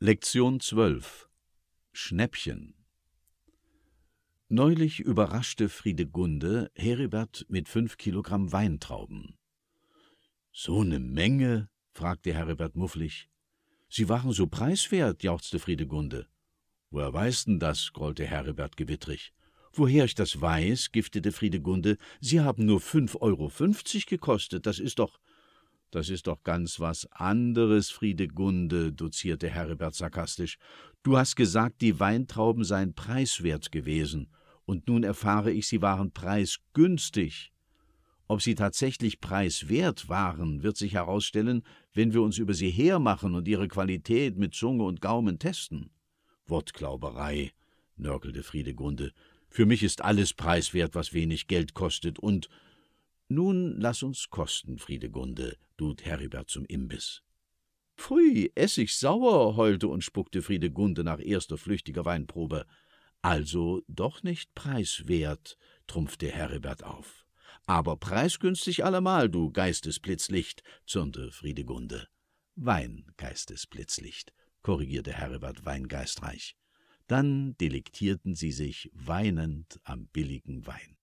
Lektion 12 Schnäppchen Neulich überraschte Friedegunde Heribert mit fünf Kilogramm Weintrauben. »So ne Menge?« fragte Heribert mufflig. »Sie waren so preiswert«, jauchzte Friedegunde. »Woher weißt denn das?« grollte Heribert gewittrig. »Woher ich das weiß?« giftete Friedegunde. »Sie haben nur fünf Euro fünfzig gekostet. Das ist doch...« »Das ist doch ganz was anderes, Friedegunde«, dozierte Heribert sarkastisch. »Du hast gesagt, die Weintrauben seien preiswert gewesen, und nun erfahre ich, sie waren preisgünstig. Ob sie tatsächlich preiswert waren, wird sich herausstellen, wenn wir uns über sie hermachen und ihre Qualität mit Zunge und Gaumen testen.« »Wortklauberei«, nörgelte Friedegunde. »Für mich ist alles preiswert, was wenig Geld kostet, und nun lass uns kosten, Friedegunde, lud Heribert zum Imbiss. Pfui, Essig sauer, heulte und spuckte Friedegunde nach erster flüchtiger Weinprobe. Also doch nicht preiswert, trumpfte Heribert auf. Aber preisgünstig allemal, du Geistesblitzlicht, zürnte Friedegunde. Wein, Geistesblitzlicht, korrigierte Heribert weingeistreich. Dann delektierten sie sich weinend am billigen Wein.